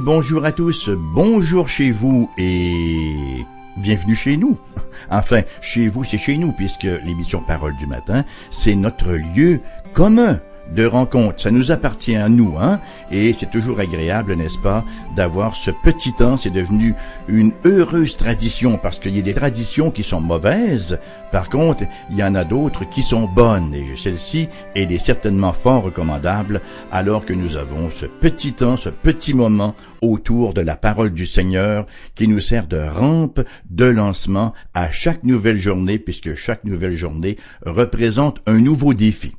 Bonjour à tous, bonjour chez vous et bienvenue chez nous. Enfin, chez vous, c'est chez nous puisque l'émission Parole du matin, c'est notre lieu commun de rencontre. Ça nous appartient à nous, hein, et c'est toujours agréable, n'est-ce pas, d'avoir ce petit temps. C'est devenu une heureuse tradition parce qu'il y a des traditions qui sont mauvaises. Par contre, il y en a d'autres qui sont bonnes et celle-ci, elle est certainement fort recommandable alors que nous avons ce petit temps, ce petit moment autour de la parole du Seigneur qui nous sert de rampe, de lancement à chaque nouvelle journée puisque chaque nouvelle journée représente un nouveau défi.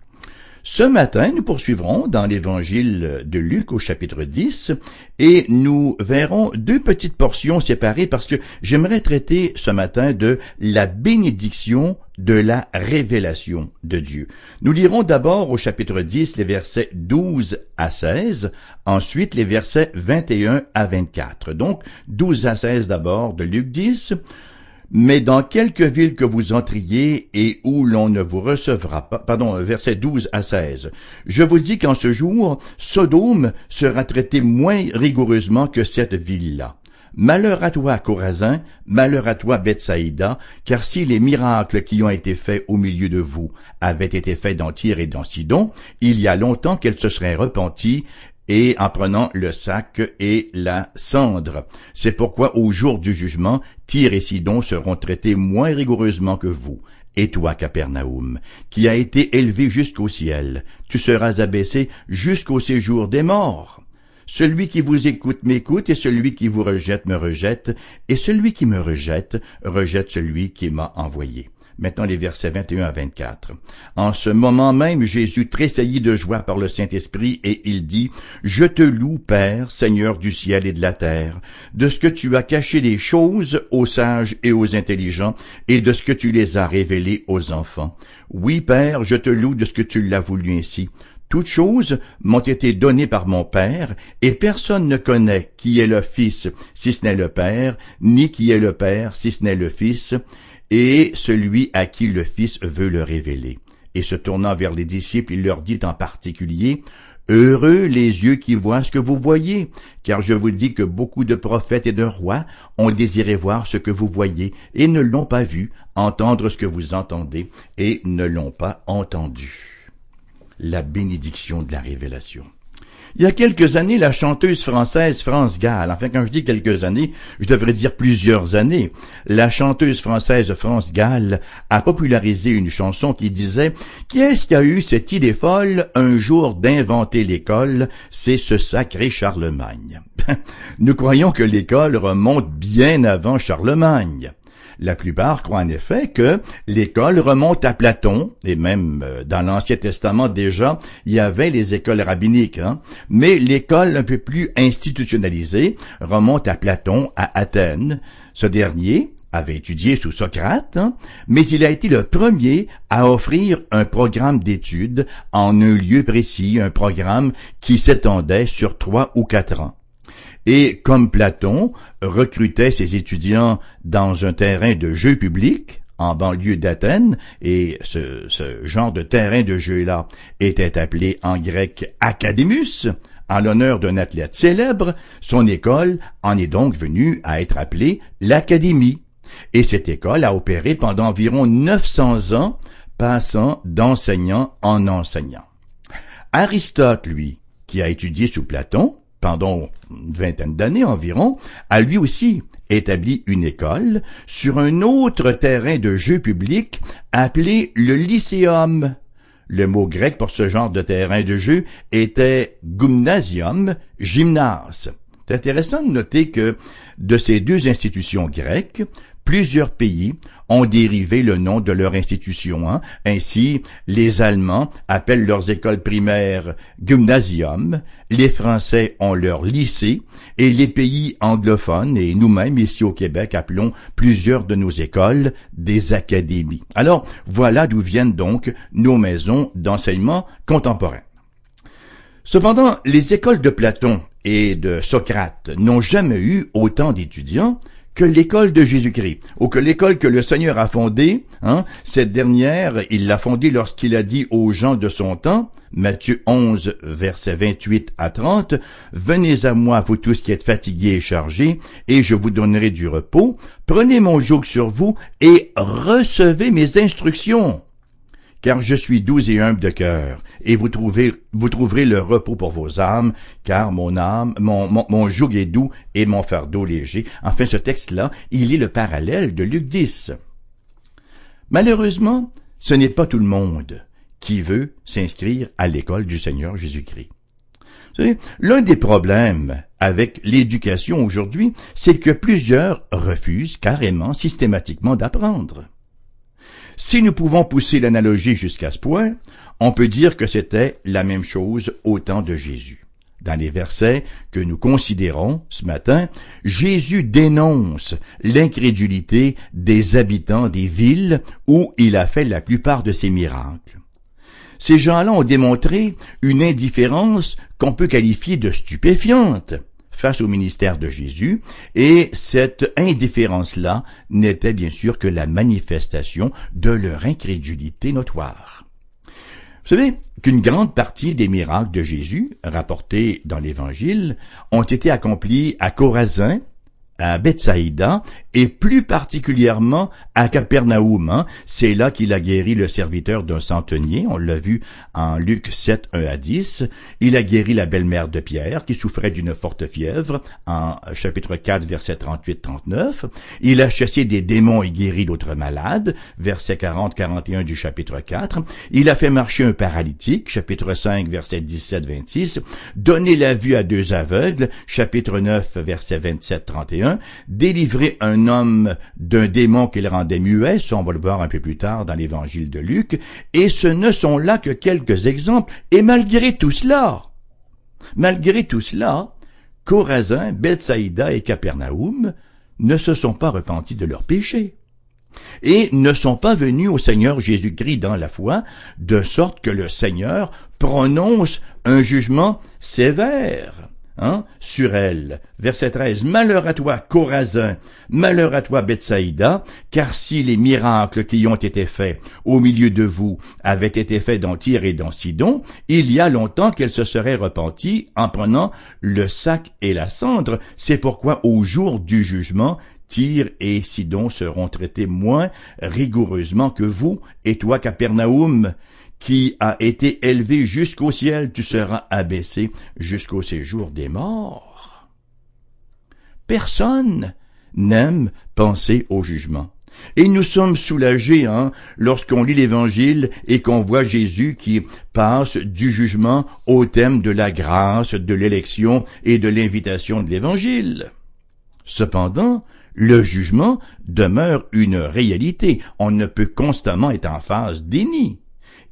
Ce matin, nous poursuivrons dans l'évangile de Luc au chapitre 10 et nous verrons deux petites portions séparées parce que j'aimerais traiter ce matin de la bénédiction de la révélation de Dieu. Nous lirons d'abord au chapitre 10 les versets 12 à 16, ensuite les versets 21 à 24. Donc 12 à 16 d'abord de Luc 10, mais dans quelque ville que vous entriez et où l'on ne vous recevra pas, pardon, verset 12 à 16, je vous dis qu'en ce jour, Sodome sera traité moins rigoureusement que cette ville-là. Malheur à toi, Corazin, malheur à toi, Bethsaïda, car si les miracles qui ont été faits au milieu de vous avaient été faits dans Tyr et dans Sidon, il y a longtemps qu'elle se serait repentie et en prenant le sac et la cendre. C'est pourquoi au jour du jugement, Tyr et Sidon seront traités moins rigoureusement que vous. Et toi, Capernaum, qui a été élevé jusqu'au ciel, tu seras abaissé jusqu'au séjour des morts. Celui qui vous écoute m'écoute, et celui qui vous rejette me rejette, et celui qui me rejette rejette celui qui m'a envoyé. Maintenant les versets 21 à 24. En ce moment même, Jésus tressaillit de joie par le Saint-Esprit et il dit, Je te loue, Père, Seigneur du ciel et de la terre, de ce que tu as caché des choses aux sages et aux intelligents et de ce que tu les as révélées aux enfants. Oui, Père, je te loue de ce que tu l'as voulu ainsi. Toutes choses m'ont été données par mon Père, et personne ne connaît qui est le Fils, si ce n'est le Père, ni qui est le Père, si ce n'est le Fils, et celui à qui le Fils veut le révéler. Et se tournant vers les disciples, il leur dit en particulier, Heureux les yeux qui voient ce que vous voyez, car je vous dis que beaucoup de prophètes et de rois ont désiré voir ce que vous voyez, et ne l'ont pas vu, entendre ce que vous entendez, et ne l'ont pas entendu. La bénédiction de la révélation. Il y a quelques années, la chanteuse française France Gall, enfin quand je dis quelques années, je devrais dire plusieurs années, la chanteuse française France Gall a popularisé une chanson qui disait Qui est-ce qui a eu cette idée folle un jour d'inventer l'école C'est ce sacré Charlemagne. Nous croyons que l'école remonte bien avant Charlemagne. La plupart croient en effet que l'école remonte à Platon, et même euh, dans l'Ancien Testament déjà, il y avait les écoles rabbiniques, hein. mais l'école un peu plus institutionnalisée remonte à Platon, à Athènes. Ce dernier, avait étudié sous Socrate, hein, mais il a été le premier à offrir un programme d'études en un lieu précis, un programme qui s'étendait sur trois ou quatre ans. Et comme Platon recrutait ses étudiants dans un terrain de jeu public, en banlieue d'Athènes, et ce, genre de terrain de jeu-là était appelé en grec Académus, en l'honneur d'un athlète célèbre, son école en est donc venue à être appelée l'Académie. Et cette école a opéré pendant environ 900 ans, passant d'enseignant en enseignant. Aristote, lui, qui a étudié sous Platon, pendant une vingtaine d'années environ, a lui aussi établi une école sur un autre terrain de jeu public appelé le lycéum. Le mot grec pour ce genre de terrain de jeu était gymnasium, gymnase. C'est intéressant de noter que de ces deux institutions grecques, plusieurs pays ont dérivé le nom de leur institution. Hein. Ainsi, les Allemands appellent leurs écoles primaires Gymnasium, les Français ont leur lycée, et les pays anglophones, et nous-mêmes ici au Québec, appelons plusieurs de nos écoles des académies. Alors, voilà d'où viennent donc nos maisons d'enseignement contemporain. Cependant, les écoles de Platon et de Socrate n'ont jamais eu autant d'étudiants que l'école de Jésus-Christ, ou que l'école que le Seigneur a fondée, hein, cette dernière, il l'a fondée lorsqu'il a dit aux gens de son temps, Matthieu 11, versets 28 à 30, Venez à moi, vous tous qui êtes fatigués et chargés, et je vous donnerai du repos. Prenez mon joug sur vous et recevez mes instructions car je suis doux et humble de cœur, et vous, trouverez le repos pour vos âmes, car mon âme, mon, mon, mon joug est doux et mon fardeau léger. Enfin, ce texte-là, il est le parallèle de Luc 10. Malheureusement, ce n'est pas tout le monde qui veut s'inscrire à l'école du Seigneur Jésus-Christ. L'un des problèmes avec l'éducation aujourd'hui, c'est que plusieurs refusent carrément, systématiquement d'apprendre. Si nous pouvons pousser l'analogie jusqu'à ce point, on peut dire que c'était la même chose au temps de Jésus. Dans les versets que nous considérons ce matin, Jésus dénonce l'incrédulité des habitants des villes où il a fait la plupart de ses miracles. Ces gens-là ont démontré une indifférence qu'on peut qualifier de stupéfiante face au ministère de Jésus, et cette indifférence-là n'était bien sûr que la manifestation de leur incrédulité notoire. Vous savez qu'une grande partie des miracles de Jésus, rapportés dans l'Évangile, ont été accomplis à Corazin, à Bethsaïda et plus particulièrement à Capernaum. Hein. C'est là qu'il a guéri le serviteur d'un centenier. On l'a vu en Luc 7, 1 à 10. Il a guéri la belle-mère de Pierre qui souffrait d'une forte fièvre en chapitre 4, verset 38-39. Il a chassé des démons et guéri d'autres malades, verset 40-41 du chapitre 4. Il a fait marcher un paralytique, chapitre 5, verset 17-26. Donné la vue à deux aveugles, chapitre 9, verset 27-31 délivrer un homme d'un démon qui le rendait muet, ça on va le voir un peu plus tard dans l'évangile de Luc, et ce ne sont là que quelques exemples, et malgré tout cela, malgré tout cela, Corazin, Bethsaïda et Capernaum ne se sont pas repentis de leurs péchés et ne sont pas venus au Seigneur Jésus-Christ dans la foi, de sorte que le Seigneur prononce un jugement sévère hein, sur elle. Verset 13. Malheur à toi, Corazin, malheur à toi, Bethsaïda, car si les miracles qui ont été faits au milieu de vous avaient été faits dans Tyr et dans Sidon, il y a longtemps qu'elle se serait repentie en prenant le sac et la cendre. C'est pourquoi au jour du jugement, Tyr et Sidon seront traités moins rigoureusement que vous, et toi, Capernaum, qui a été élevé jusqu'au ciel, tu seras abaissé jusqu'au séjour des morts. Personne n'aime penser au jugement. Et nous sommes soulagés hein, lorsqu'on lit l'Évangile et qu'on voit Jésus qui passe du jugement au thème de la grâce, de l'élection et de l'invitation de l'Évangile. Cependant, le jugement demeure une réalité. On ne peut constamment être en phase déni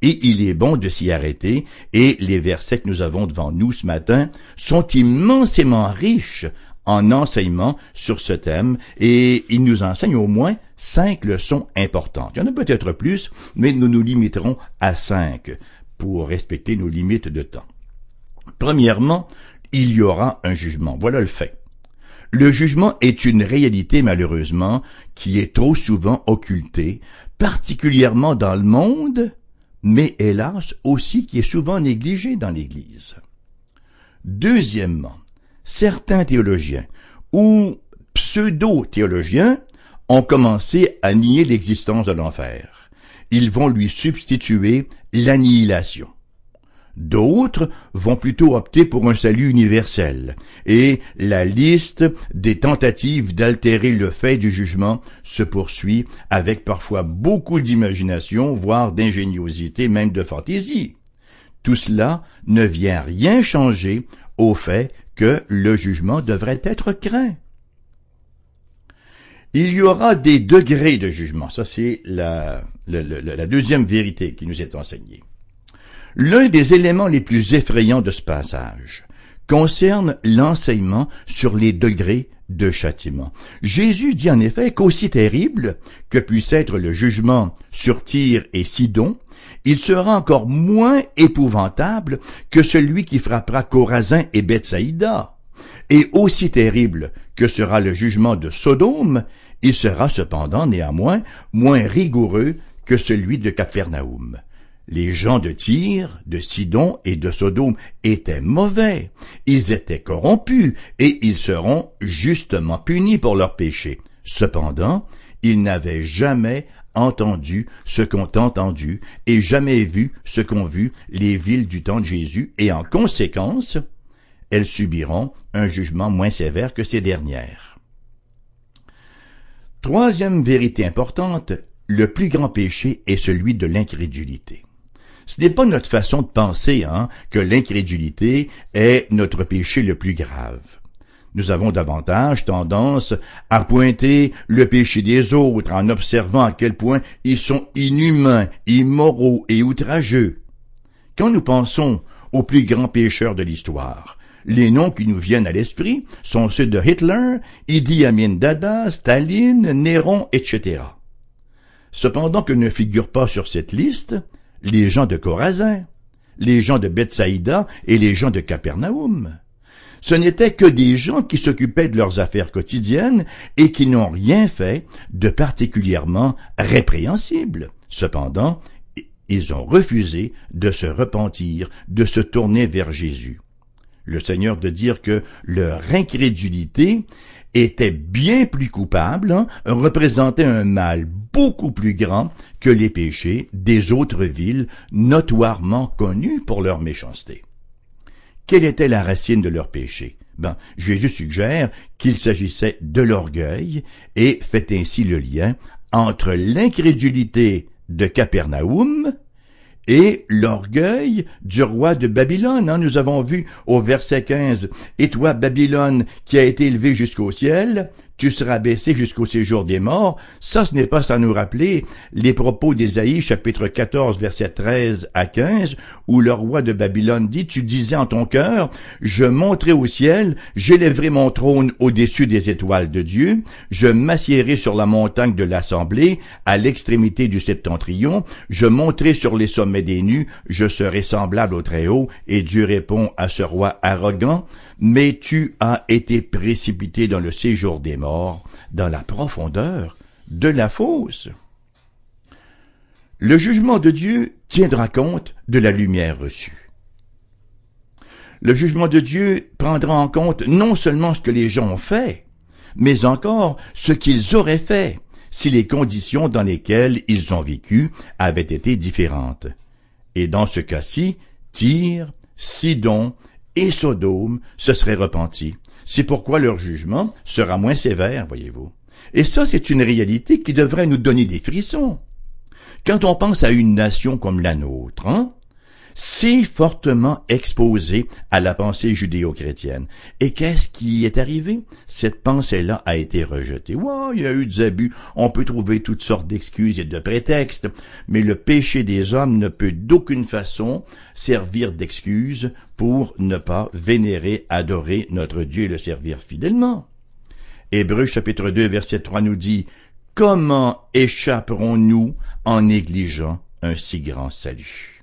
et il est bon de s'y arrêter, et les versets que nous avons devant nous ce matin sont immensément riches en enseignements sur ce thème, et ils nous enseignent au moins cinq leçons importantes. Il y en a peut-être plus, mais nous nous limiterons à cinq pour respecter nos limites de temps. Premièrement, il y aura un jugement. Voilà le fait. Le jugement est une réalité malheureusement qui est trop souvent occultée, particulièrement dans le monde mais hélas aussi qui est souvent négligé dans l'Église. Deuxièmement, certains théologiens ou pseudo-théologiens ont commencé à nier l'existence de l'enfer. Ils vont lui substituer l'annihilation. D'autres vont plutôt opter pour un salut universel, et la liste des tentatives d'altérer le fait du jugement se poursuit avec parfois beaucoup d'imagination, voire d'ingéniosité, même de fantaisie. Tout cela ne vient rien changer au fait que le jugement devrait être craint. Il y aura des degrés de jugement. Ça, c'est la, la deuxième vérité qui nous est enseignée. L'un des éléments les plus effrayants de ce passage concerne l'enseignement sur les degrés de châtiment. Jésus dit en effet qu'aussi terrible que puisse être le jugement sur Tyr et Sidon, il sera encore moins épouvantable que celui qui frappera Corazin et Bethsaïda. et aussi terrible que sera le jugement de Sodome, il sera cependant néanmoins moins rigoureux que celui de Capernaum. Les gens de Tyr, de Sidon et de Sodome étaient mauvais, ils étaient corrompus, et ils seront justement punis pour leurs péchés. Cependant, ils n'avaient jamais entendu ce qu'ont entendu, et jamais vu ce qu'ont vu les villes du temps de Jésus, et en conséquence, elles subiront un jugement moins sévère que ces dernières. Troisième vérité importante, le plus grand péché est celui de l'incrédulité. Ce n'est pas notre façon de penser hein, que l'incrédulité est notre péché le plus grave. Nous avons davantage tendance à pointer le péché des autres en observant à quel point ils sont inhumains, immoraux et outrageux. Quand nous pensons aux plus grands pécheurs de l'histoire, les noms qui nous viennent à l'esprit sont ceux de Hitler, Idi Amin Dada, Staline, Néron, etc. Cependant que ne figurent pas sur cette liste les gens de Corazin, les gens de Bethsaïda et les gens de Capernaum. Ce n'étaient que des gens qui s'occupaient de leurs affaires quotidiennes et qui n'ont rien fait de particulièrement répréhensible. Cependant, ils ont refusé de se repentir, de se tourner vers Jésus. Le Seigneur de dire que leur incrédulité était bien plus coupable, hein, représentait un mal beaucoup plus grand que les péchés des autres villes notoirement connues pour leur méchanceté. Quelle était la racine de leur péché Ben, Jésus suggère qu'il s'agissait de l'orgueil et fait ainsi le lien entre l'incrédulité de Capernaum et l'orgueil du roi de Babylone. Hein, nous avons vu au verset 15, Et toi, Babylone, qui a été élevé jusqu'au ciel, tu seras baissé jusqu'au séjour des morts. Ça, ce n'est pas sans nous rappeler les propos d'Ésaïe, chapitre 14, verset 13 à 15, où le roi de Babylone dit, tu disais en ton cœur, je monterai au ciel, j'élèverai mon trône au-dessus des étoiles de Dieu, je m'assiérai sur la montagne de l'assemblée, à l'extrémité du septentrion, je monterai sur les sommets des nus, je serai semblable au Très-Haut, et Dieu répond à ce roi arrogant, mais tu as été précipité dans le séjour des morts, dans la profondeur de la fosse. Le jugement de Dieu tiendra compte de la lumière reçue. Le jugement de Dieu prendra en compte non seulement ce que les gens ont fait, mais encore ce qu'ils auraient fait si les conditions dans lesquelles ils ont vécu avaient été différentes. Et dans ce cas-ci, Tyr, Sidon et Sodome se seraient repentis. C'est pourquoi leur jugement sera moins sévère, voyez-vous. Et ça, c'est une réalité qui devrait nous donner des frissons. Quand on pense à une nation comme la nôtre, hein, si fortement exposé à la pensée judéo-chrétienne. Et qu'est-ce qui est arrivé? Cette pensée-là a été rejetée. Ouais, il y a eu des abus. On peut trouver toutes sortes d'excuses et de prétextes, mais le péché des hommes ne peut d'aucune façon servir d'excuse pour ne pas vénérer, adorer notre Dieu et le servir fidèlement. Hébreu chapitre 2 verset 3 nous dit Comment échapperons-nous en négligeant un si grand salut?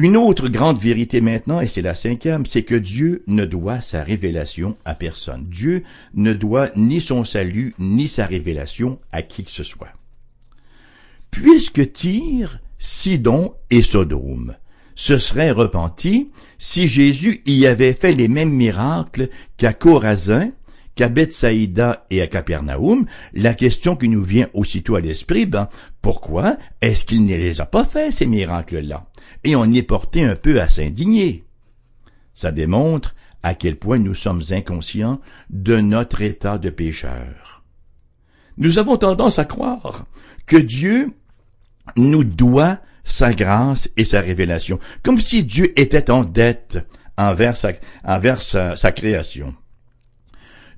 Une autre grande vérité maintenant, et c'est la cinquième, c'est que Dieu ne doit sa révélation à personne. Dieu ne doit ni son salut ni sa révélation à qui que ce soit. Puisque Tyr, Sidon et Sodome se seraient repentis si Jésus y avait fait les mêmes miracles qu'à Corazin, qu'à Bethsaïda et à Capernaum, la question qui nous vient aussitôt à l'esprit, ben, pourquoi est-ce qu'il ne les a pas fait, ces miracles-là? et on y est porté un peu à s'indigner. Ça démontre à quel point nous sommes inconscients de notre état de pécheur. Nous avons tendance à croire que Dieu nous doit sa grâce et sa révélation, comme si Dieu était en dette envers sa, création.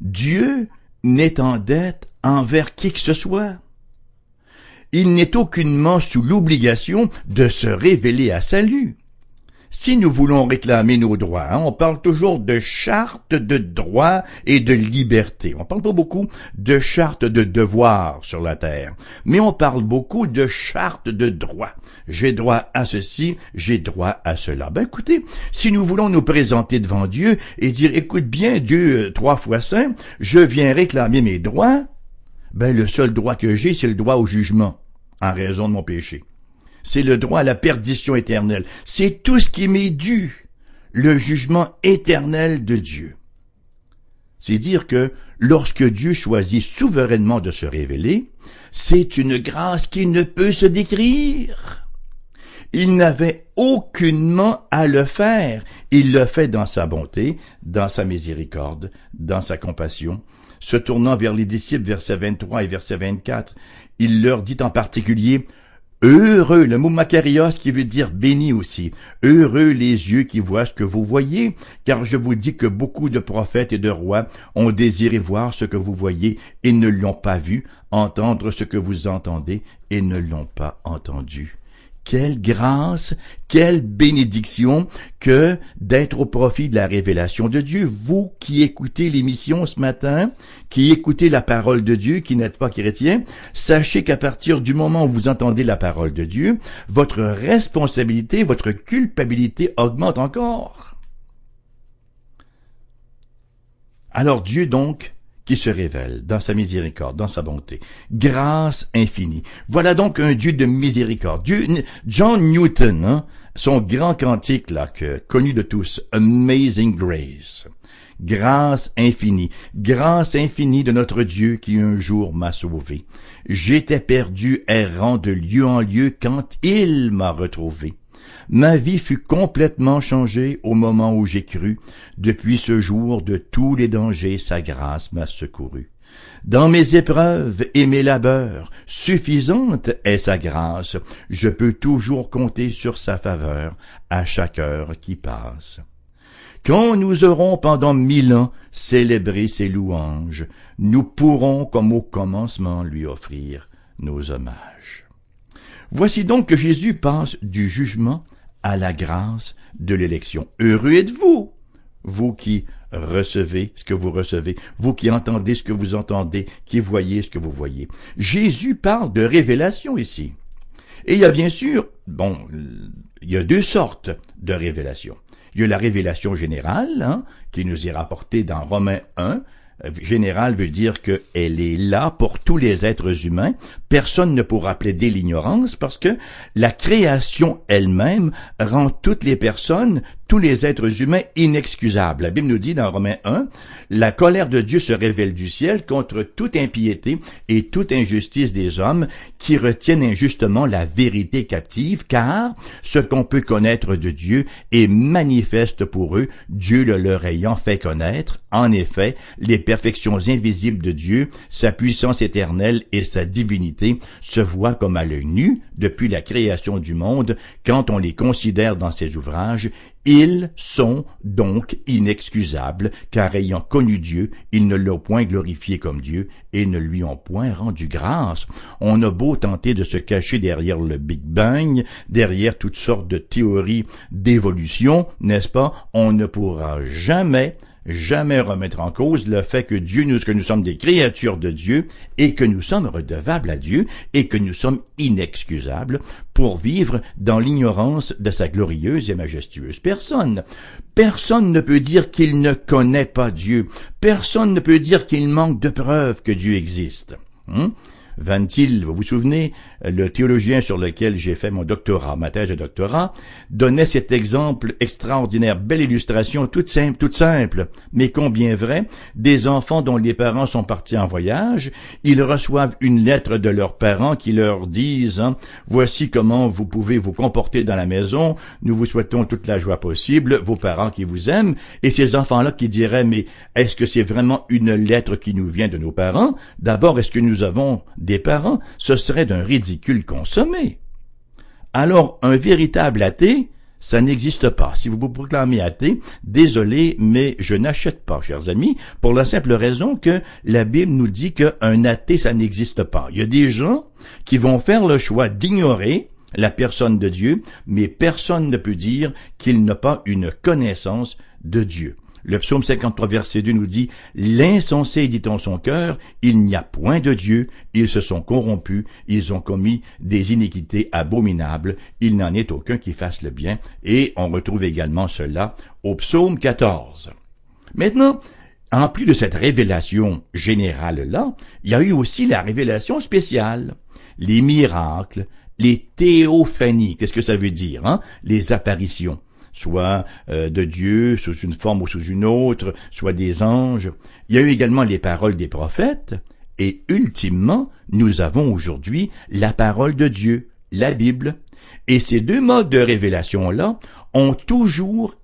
Dieu n'est en dette envers qui que ce soit il n'est aucunement sous l'obligation de se révéler à salut. Si nous voulons réclamer nos droits, hein, on parle toujours de charte de droit et de liberté. On parle pas beaucoup de charte de devoir sur la terre, mais on parle beaucoup de charte de droit. J'ai droit à ceci, j'ai droit à cela. Ben écoutez, si nous voulons nous présenter devant Dieu et dire, écoute bien, Dieu euh, trois fois saint, je viens réclamer mes droits, ben le seul droit que j'ai, c'est le droit au jugement, en raison de mon péché c'est le droit à la perdition éternelle. C'est tout ce qui m'est dû, le jugement éternel de Dieu. C'est dire que lorsque Dieu choisit souverainement de se révéler, c'est une grâce qui ne peut se décrire. Il n'avait aucunement à le faire. Il le fait dans sa bonté, dans sa miséricorde, dans sa compassion. Se tournant vers les disciples, verset 23 et verset 24, il leur dit en particulier, Heureux, le mot makarios qui veut dire béni aussi. Heureux les yeux qui voient ce que vous voyez, car je vous dis que beaucoup de prophètes et de rois ont désiré voir ce que vous voyez et ne l'ont pas vu, entendre ce que vous entendez et ne l'ont pas entendu. Quelle grâce, quelle bénédiction que d'être au profit de la révélation de Dieu. Vous qui écoutez l'émission ce matin, qui écoutez la parole de Dieu, qui n'êtes pas chrétien, sachez qu'à partir du moment où vous entendez la parole de Dieu, votre responsabilité, votre culpabilité augmente encore. Alors Dieu donc qui se révèle dans sa miséricorde, dans sa bonté. Grâce infinie. Voilà donc un Dieu de miséricorde. John Newton, hein, son grand cantique là, connu de tous, Amazing Grace. Grâce infinie, grâce infinie de notre Dieu qui un jour m'a sauvé. J'étais perdu errant de lieu en lieu quand il m'a retrouvé. Ma vie fut complètement changée au moment où j'ai cru. Depuis ce jour, de tous les dangers, sa grâce m'a secouru. Dans mes épreuves et mes labeurs, suffisante est sa grâce. Je peux toujours compter sur sa faveur à chaque heure qui passe. Quand nous aurons pendant mille ans célébré ses louanges, nous pourrons comme au commencement lui offrir nos hommages. Voici donc que Jésus passe du jugement à la grâce de l'élection. Heureux êtes-vous, vous qui recevez ce que vous recevez, vous qui entendez ce que vous entendez, qui voyez ce que vous voyez. Jésus parle de révélation ici. Et il y a bien sûr, bon, il y a deux sortes de révélations. Il y a la révélation générale, hein, qui nous est rapportée dans Romains 1, générale veut dire qu'elle est là pour tous les êtres humains. Personne ne pourra plaider l'ignorance parce que la création elle-même rend toutes les personnes, tous les êtres humains inexcusables. La Bible nous dit dans Romains 1, la colère de Dieu se révèle du ciel contre toute impiété et toute injustice des hommes qui retiennent injustement la vérité captive, car ce qu'on peut connaître de Dieu est manifeste pour eux, Dieu le leur ayant fait connaître. En effet, les perfections invisibles de Dieu, sa puissance éternelle et sa divinité se voient comme à l'œil nu depuis la création du monde quand on les considère dans ses ouvrages ils sont donc inexcusables, car ayant connu Dieu, ils ne l'ont point glorifié comme Dieu et ne lui ont point rendu grâce. On a beau tenter de se cacher derrière le Big Bang, derrière toutes sortes de théories d'évolution, n'est-ce pas, on ne pourra jamais jamais remettre en cause le fait que Dieu nous, que nous sommes des créatures de Dieu et que nous sommes redevables à Dieu et que nous sommes inexcusables pour vivre dans l'ignorance de sa glorieuse et majestueuse personne. Personne ne peut dire qu'il ne connaît pas Dieu. Personne ne peut dire qu'il manque de preuves que Dieu existe. Hein? Van Til, vous vous souvenez, le théologien sur lequel j'ai fait mon doctorat, ma thèse de doctorat, donnait cet exemple extraordinaire, belle illustration, toute simple, toute simple, mais combien vrai, des enfants dont les parents sont partis en voyage, ils reçoivent une lettre de leurs parents qui leur disent, hein, voici comment vous pouvez vous comporter dans la maison, nous vous souhaitons toute la joie possible, vos parents qui vous aiment, et ces enfants-là qui diraient, mais est-ce que c'est vraiment une lettre qui nous vient de nos parents? D'abord, est-ce que nous avons des parents? Ce serait d'un ridicule Alors, un véritable athée, ça n'existe pas. Si vous vous proclamez athée, désolé, mais je n'achète pas, chers amis, pour la simple raison que la Bible nous dit qu'un athée, ça n'existe pas. Il y a des gens qui vont faire le choix d'ignorer la personne de Dieu, mais personne ne peut dire qu'il n'a pas une connaissance de Dieu. Le psaume 53 verset 2 nous dit, L'insensé dit en son cœur, il n'y a point de Dieu, ils se sont corrompus, ils ont commis des iniquités abominables, il n'en est aucun qui fasse le bien, et on retrouve également cela au psaume 14. Maintenant, en plus de cette révélation générale-là, il y a eu aussi la révélation spéciale, les miracles, les théophanies. Qu'est-ce que ça veut dire hein? Les apparitions, soit euh, de Dieu sous une forme ou sous une autre, soit des anges. Il y a eu également les paroles des prophètes, et ultimement, nous avons aujourd'hui la parole de Dieu, la Bible. Et ces deux modes de révélation-là ont toujours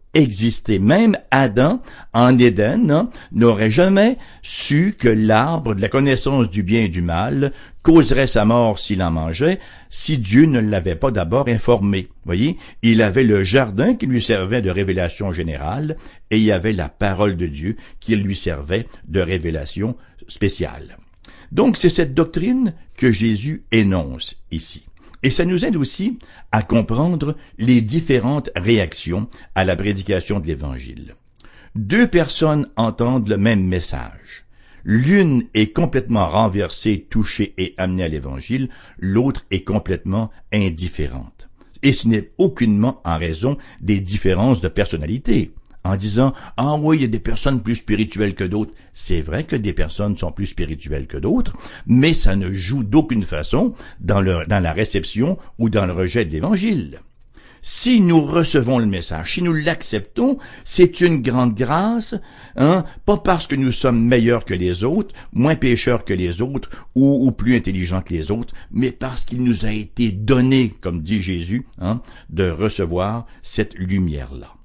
Même Adam, en Éden, hein, n'aurait jamais su que l'arbre de la connaissance du bien et du mal causerait sa mort s'il en mangeait, si Dieu ne l'avait pas d'abord informé. Voyez, il avait le jardin qui lui servait de révélation générale, et il y avait la parole de Dieu qui lui servait de révélation spéciale. Donc c'est cette doctrine que Jésus énonce ici. Et ça nous aide aussi à comprendre les différentes réactions à la prédication de l'Évangile. Deux personnes entendent le même message. L'une est complètement renversée, touchée et amenée à l'Évangile, l'autre est complètement indifférente. Et ce n'est aucunement en raison des différences de personnalité en disant ah oui il y a des personnes plus spirituelles que d'autres c'est vrai que des personnes sont plus spirituelles que d'autres mais ça ne joue d'aucune façon dans le dans la réception ou dans le rejet de l'évangile si nous recevons le message, si nous l'acceptons, c'est une grande grâce, hein, pas parce que nous sommes meilleurs que les autres, moins pécheurs que les autres, ou, ou plus intelligents que les autres, mais parce qu'il nous a été donné, comme dit Jésus, hein, de recevoir cette lumière-là.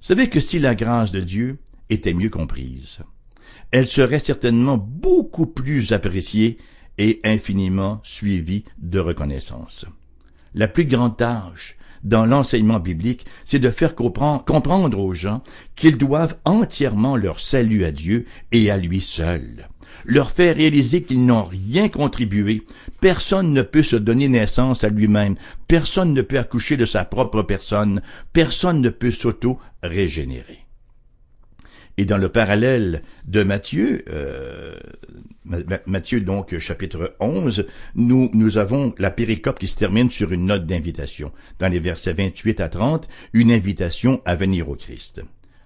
Savez que si la grâce de Dieu était mieux comprise, elle serait certainement beaucoup plus appréciée et infiniment suivie de reconnaissance. La plus grande tâche dans l'enseignement biblique, c'est de faire comprendre aux gens qu'ils doivent entièrement leur salut à Dieu et à lui seul leur faire réaliser qu'ils n'ont rien contribué. Personne ne peut se donner naissance à lui-même. Personne ne peut accoucher de sa propre personne. Personne ne peut s'auto-régénérer. Et dans le parallèle de Matthieu, euh, Matthieu donc chapitre 11, nous, nous avons la péricope qui se termine sur une note d'invitation. Dans les versets 28 à 30, une invitation à venir au Christ.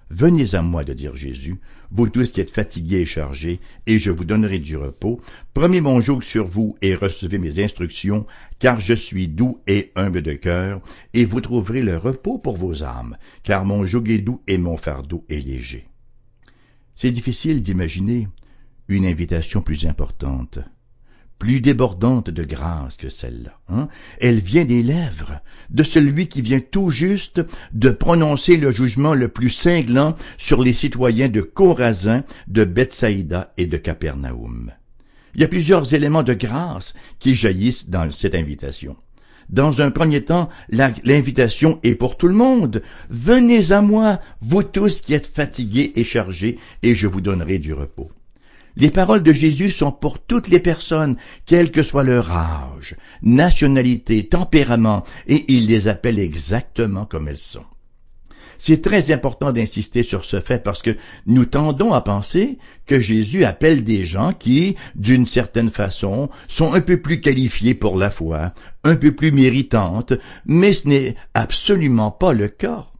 Venez à moi, de dire Jésus, vous tous qui êtes fatigués et chargés, et je vous donnerai du repos. Prenez mon joug sur vous et recevez mes instructions, car je suis doux et humble de cœur, et vous trouverez le repos pour vos âmes, car mon joug est doux et mon fardeau est léger. C'est difficile d'imaginer une invitation plus importante plus débordante de grâce que celle-là. Hein? Elle vient des lèvres de celui qui vient tout juste de prononcer le jugement le plus cinglant sur les citoyens de Corazin, de Bethsaïda et de Capernaum. Il y a plusieurs éléments de grâce qui jaillissent dans cette invitation. Dans un premier temps, l'invitation est pour tout le monde. Venez à moi, vous tous qui êtes fatigués et chargés, et je vous donnerai du repos. Les paroles de Jésus sont pour toutes les personnes, quel que soit leur âge, nationalité, tempérament, et il les appelle exactement comme elles sont. C'est très important d'insister sur ce fait parce que nous tendons à penser que Jésus appelle des gens qui, d'une certaine façon, sont un peu plus qualifiés pour la foi, un peu plus méritantes, mais ce n'est absolument pas le cas.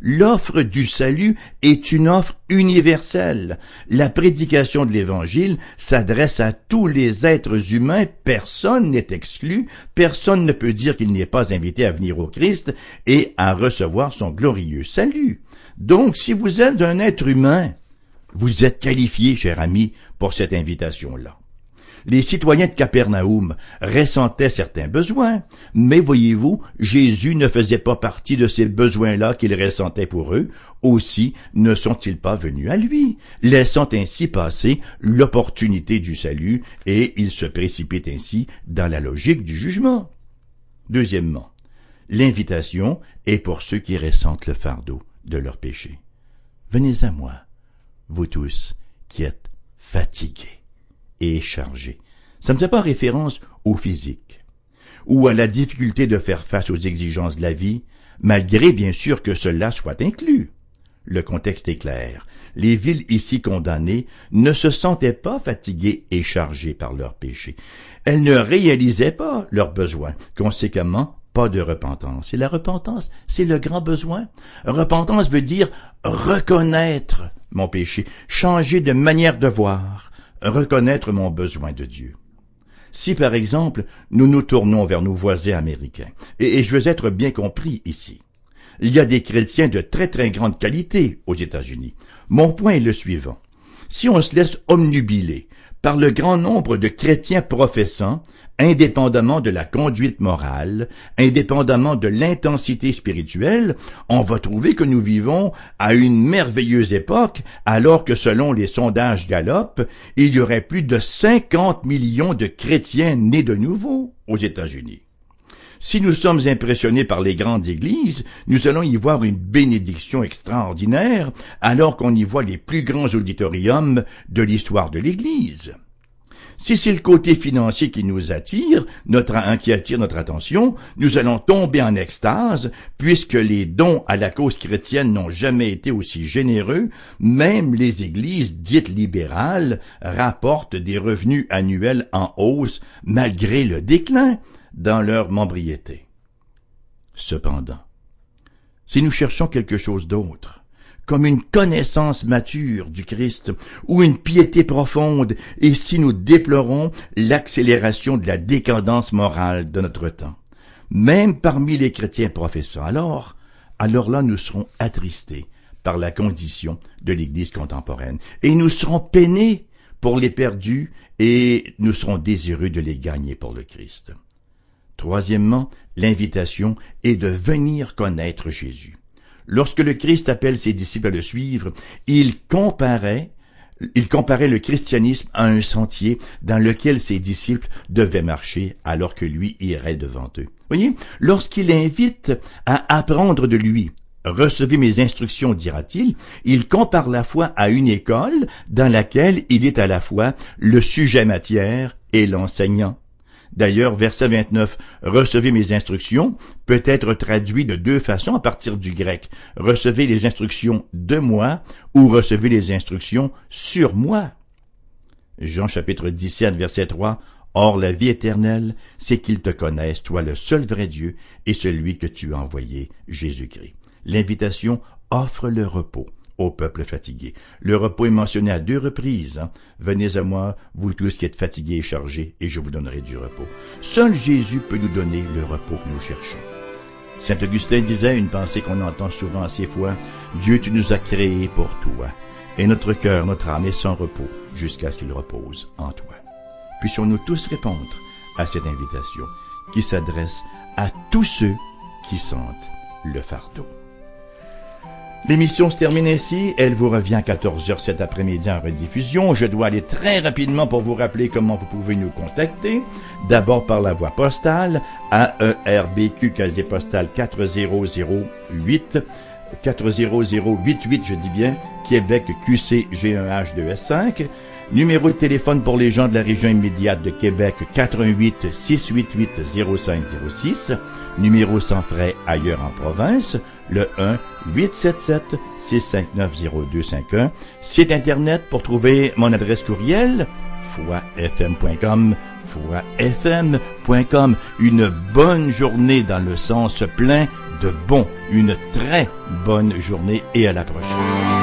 L'offre du salut est une offre universelle. La prédication de l'Évangile s'adresse à tous les êtres humains, personne n'est exclu, personne ne peut dire qu'il n'est pas invité à venir au Christ et à recevoir son glorieux salut. Donc si vous êtes un être humain, vous êtes qualifié, cher ami, pour cette invitation-là les citoyens de Capernaum ressentaient certains besoins, mais voyez-vous, Jésus ne faisait pas partie de ces besoins-là qu'ils ressentaient pour eux, aussi ne sont-ils pas venus à lui, laissant ainsi passer l'opportunité du salut, et ils se précipitent ainsi dans la logique du jugement. Deuxièmement, l'invitation est pour ceux qui ressentent le fardeau de leur péché. Venez à moi, vous tous qui êtes fatigués et chargé. Ça ne fait pas référence au physique. ou à la difficulté de faire face aux exigences de la vie, malgré bien sûr que cela soit inclus. Le contexte est clair. Les villes ici condamnées ne se sentaient pas fatiguées et chargées par leurs péchés. Elles ne réalisaient pas leurs besoins. Conséquemment, pas de repentance. Et la repentance, c'est le grand besoin. Repentance veut dire reconnaître mon péché, changer de manière de voir, reconnaître mon besoin de Dieu. Si par exemple nous nous tournons vers nos voisins américains, et, je veux être bien compris ici, il y a des chrétiens de très très grande qualité aux États-Unis. Mon point est le suivant. Si on se laisse omnubiler par le grand nombre de chrétiens professants indépendamment de la conduite morale, indépendamment de l'intensité spirituelle, on va trouver que nous vivons à une merveilleuse époque, alors que selon les sondages Gallup, il y aurait plus de 50 millions de chrétiens nés de nouveau aux États-Unis. Si nous sommes impressionnés par les grandes églises, nous allons y voir une bénédiction extraordinaire, alors qu'on y voit les plus grands auditoriums de l'histoire de l'Église. Si c'est le côté financier qui nous attire, notre, qui attire notre attention, nous allons tomber en extase, puisque les dons à la cause chrétienne n'ont jamais été aussi généreux, même les églises dites libérales rapportent des revenus annuels en hausse malgré le déclin dans leur membriété. Cependant, si nous cherchons quelque chose d'autre, comme une connaissance mature du Christ ou une piété profonde, et si nous déplorons l'accélération de la décadence morale de notre temps, même parmi les chrétiens professants, alors, alors là nous serons attristés par la condition de l'Église contemporaine, et nous serons peinés pour les perdus, et nous serons désireux de les gagner pour le Christ. Troisièmement, l'invitation est de venir connaître Jésus. Lorsque le Christ appelle ses disciples à le suivre, il comparait il comparait le christianisme à un sentier dans lequel ses disciples devaient marcher alors que lui irait devant eux. Voyez, lorsqu'il invite à apprendre de lui, recevez mes instructions, dira-t-il, il compare la foi à une école dans laquelle il est à la fois le sujet matière et l'enseignant. D'ailleurs, verset 29, recevez mes instructions peut être traduit de deux façons à partir du grec. Recevez les instructions de moi ou recevez les instructions sur moi. Jean chapitre 17, verset 3, Or la vie éternelle, c'est qu'ils te connaissent, toi le seul vrai Dieu, et celui que tu as envoyé, Jésus-Christ. L'invitation offre le repos au peuple fatigué. Le repos est mentionné à deux reprises. Hein. Venez à moi, vous tous qui êtes fatigués et chargés, et je vous donnerai du repos. Seul Jésus peut nous donner le repos que nous cherchons. Saint Augustin disait une pensée qu'on entend souvent à ces fois, Dieu, tu nous as créés pour toi, et notre cœur, notre âme est sans repos jusqu'à ce qu'il repose en toi. Puissions-nous tous répondre à cette invitation qui s'adresse à tous ceux qui sentent le fardeau. L'émission se termine ainsi. Elle vous revient à 14h cet après-midi en rediffusion. Je dois aller très rapidement pour vous rappeler comment vous pouvez nous contacter. D'abord par la voie postale, AERBQ, casier postal 4008, 40088, je dis bien, Québec QC G1H2S5. Numéro de téléphone pour les gens de la région immédiate de Québec 88 688 0506. Numéro sans frais ailleurs en province le 1 877 659 0251. Site internet pour trouver mon adresse courriel foifm.com foifm.com. Une bonne journée dans le sens plein de bon. Une très bonne journée et à la prochaine.